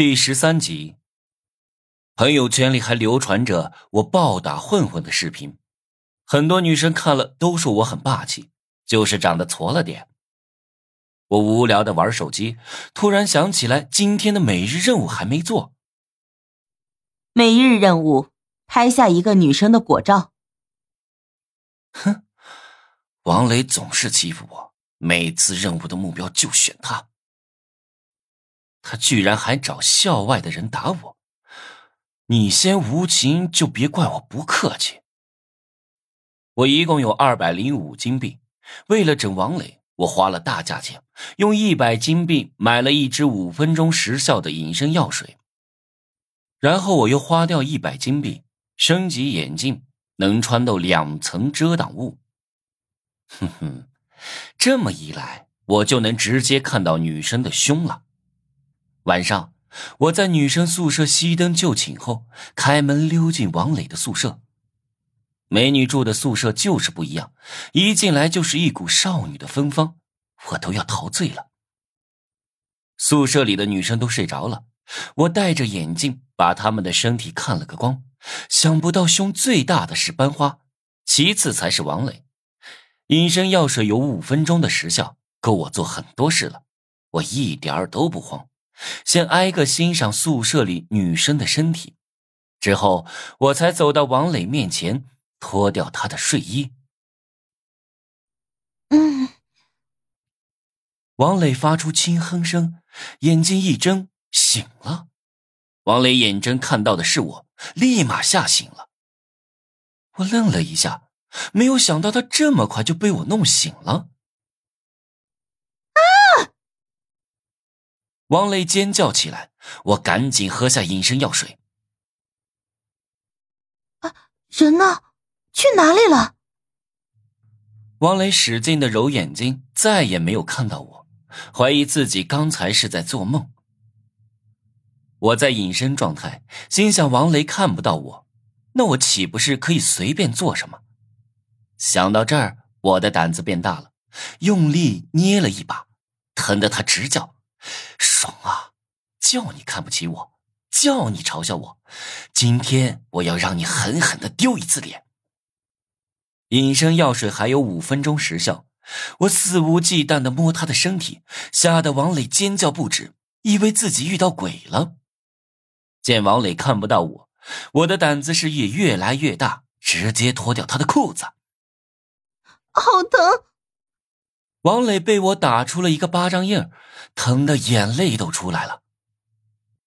第十三集，朋友圈里还流传着我暴打混混的视频，很多女生看了都说我很霸气，就是长得矬了点。我无聊的玩手机，突然想起来今天的每日任务还没做。每日任务：拍下一个女生的果照。哼，王磊总是欺负我，每次任务的目标就选他。他居然还找校外的人打我！你先无情，就别怪我不客气。我一共有二百零五金币，为了整王磊，我花了大价钱，用一百金币买了一支五分钟时效的隐身药水。然后我又花掉一百金币升级眼镜，能穿透两层遮挡物。哼哼，这么一来，我就能直接看到女生的胸了。晚上，我在女生宿舍熄灯就寝后，开门溜进王磊的宿舍。美女住的宿舍就是不一样，一进来就是一股少女的芬芳，我都要陶醉了。宿舍里的女生都睡着了，我戴着眼镜把她们的身体看了个光。想不到胸最大的是班花，其次才是王磊。隐身药水有五分钟的时效，够我做很多事了，我一点儿都不慌。先挨个欣赏宿舍里女生的身体，之后我才走到王磊面前，脱掉他的睡衣。嗯，王磊发出轻哼声，眼睛一睁，醒了。王磊眼睁看到的是我，立马吓醒了。我愣了一下，没有想到他这么快就被我弄醒了。王雷尖叫起来，我赶紧喝下隐身药水。啊，人呢？去哪里了？王磊使劲的揉眼睛，再也没有看到我，怀疑自己刚才是在做梦。我在隐身状态，心想王雷看不到我，那我岂不是可以随便做什么？想到这儿，我的胆子变大了，用力捏了一把，疼得他直叫。爽啊！叫你看不起我，叫你嘲笑我，今天我要让你狠狠的丢一次脸。隐身药水还有五分钟时效，我肆无忌惮的摸他的身体，吓得王磊尖叫不止，以为自己遇到鬼了。见王磊看不到我，我的胆子是也越来越大，直接脱掉他的裤子。好疼！王磊被我打出了一个巴掌印，疼的眼泪都出来了。